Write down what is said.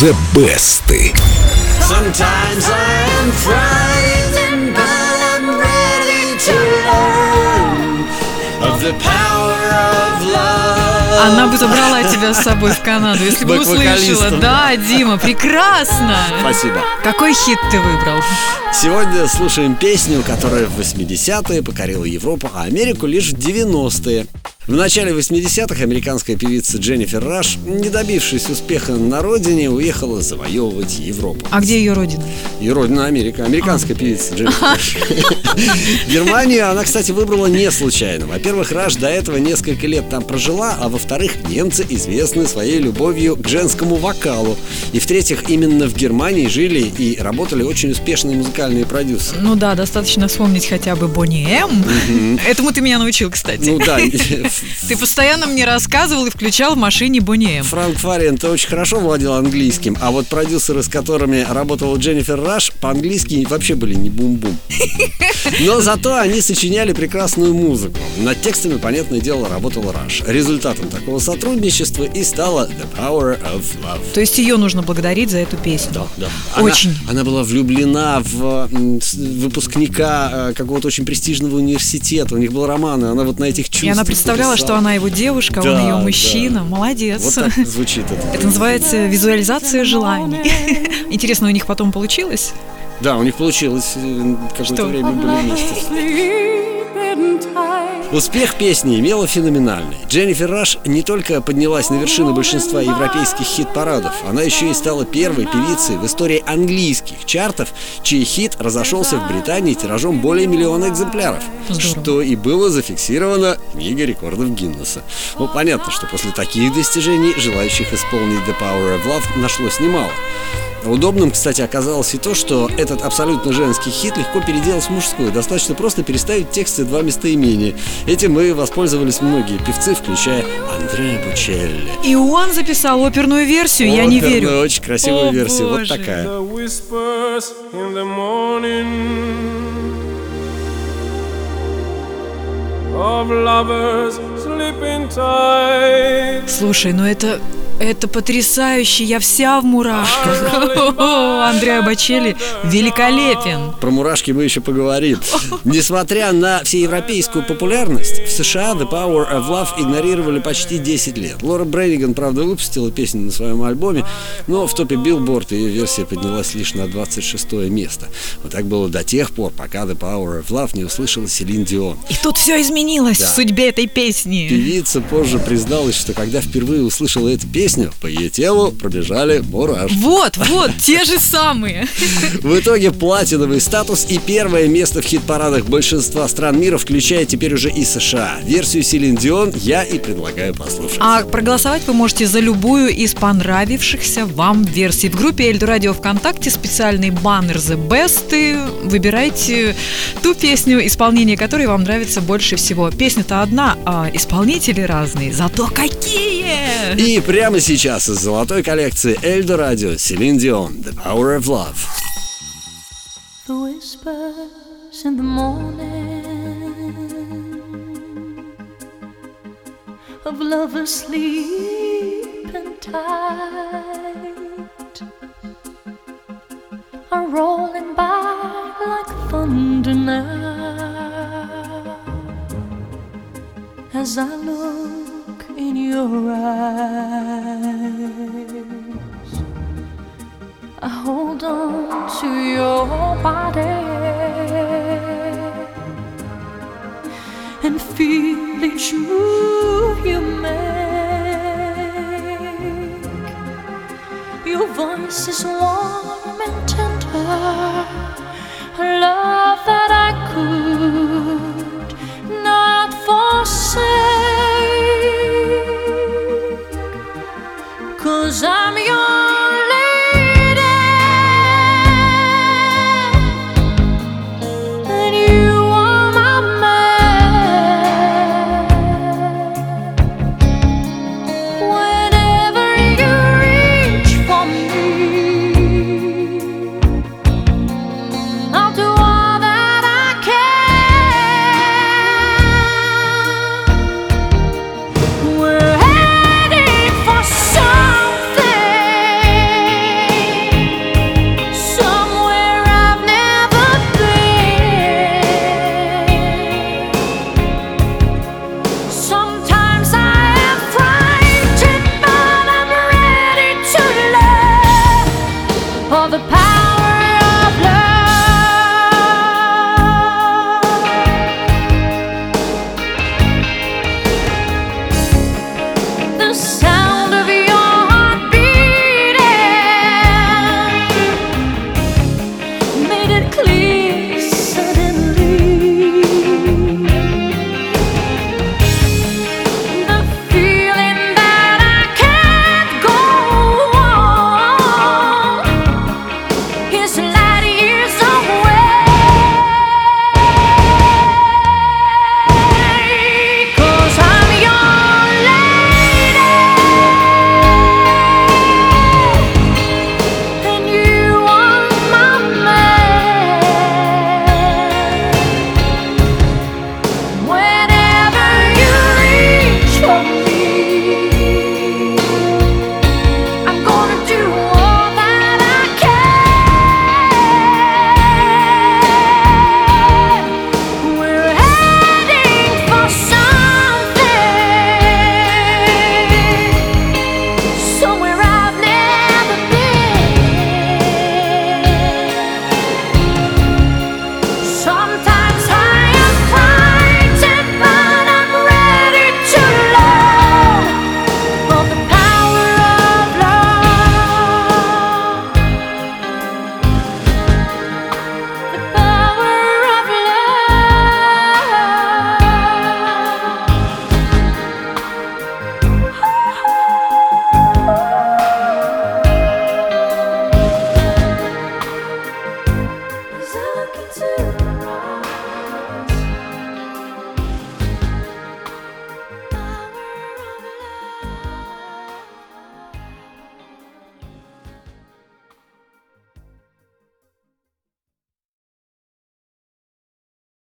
The Best. Sometimes I am frightened, but I'm ready to learn of the power of love. Она бы забрала тебя с собой в Канаду, если бы услышала. Да, Дима, прекрасно. Спасибо. Какой хит ты выбрал? Сегодня слушаем песню, которая в 80-е покорила Европу, а Америку лишь в 90-е. В начале 80-х американская певица Дженнифер Раш, не добившись успеха на родине, уехала завоевывать Европу. А где ее родина? Ее родина Америка, американская певица Дженнифер Раш. Германию она, кстати, выбрала не случайно. Во-первых, Раш до этого несколько лет там прожила, а во-вторых, немцы известны своей любовью к женскому вокалу. И в-третьих, именно в Германии жили и работали очень успешные музыкальные продюсеры. Ну да, достаточно вспомнить хотя бы Бонни М. Этому ты меня научил, кстати. Ну да, Ты постоянно мне рассказывал и включал в машине Бонни М. Франк Фариен-то очень хорошо владел английским, а вот продюсеры, с которыми работала Дженнифер Раш, по-английски вообще были не бум-бум. Но зато они сочиняли прекрасную музыку. Над текстами, понятное дело, работал Раш. Результатом такого сотрудничества и стала The Power of Love. То есть ее нужно благодарить за эту песню. Да, да. Она- Очень. Она, была влюблена в выпускника э, какого-то очень престижного университета. У них был роман, и она вот на этих чувствах. И она представляла, что писала. она его девушка, Да, он ее да. мужчина. Молодец. Вот так звучит это. Это называется визуализация желаний. Интересно, у них потом получилось? Да, у них получилось. э, Какое-то Что? время были вместе. Успех песни имела феноменальный. Дженнифер Раш не только поднялась на вершины большинства европейских хит-парадов, она еще и стала первой певицей в истории английских чартов, чей хит разошелся в Британии тиражом более миллиона экземпляров, Здорово. что и было зафиксировано книгой рекордов Гиннесса. Ну, понятно, что после таких достижений желающих исполнить The Power of Love нашлось немало. Удобным, кстати, оказалось и то, что этот абсолютно женский хит легко переделать в мужской. Достаточно просто переставить в тексте два местоимения. Этим мы воспользовались многие певцы, включая Андреа Бучелли. И он записал оперную версию, я не Оперную, верю. Очень красивую О, версию. Вот боже. такая. Sleeping tight. Слушай, ну это... Это потрясающе, я вся в мурашках. О, Андреа Бачелли великолепен. Про мурашки мы еще поговорим. Несмотря на всеевропейскую популярность, в США The Power of Love игнорировали почти 10 лет. Лора Бренниган, правда, выпустила песню на своем альбоме, но в топе Billboard ее версия поднялась лишь на 26 место. Вот так было до тех пор, пока The Power of Love не услышала Селин Дион. И тут все изменилось Да. в судьбе этой песни. Певица позже призналась, что когда впервые услышала эту песню, по ее телу пробежали мурашки. Вот, вот, те же самые. В итоге платиновый статус и первое место в хит-парадах большинства стран мира, включая теперь уже и США. Версию Селин Дион я и предлагаю послушать. А проголосовать вы можете за любую из понравившихся вам версий. В группе Эльду Радио ВКонтакте специальный баннер The Best. И выбирайте ту песню, исполнение которой вам нравится больше всего. Песня-то одна, а исполнители разные. Зато какие! И прямо сейчас из золотой коллекции Эльдо Радио Селин Дион The Power of Love. The whispers in the morning of lovers sleeping tight are rolling by like thunder now as I look your eyes. I hold on to your body and feel each move you make. Your voice is tender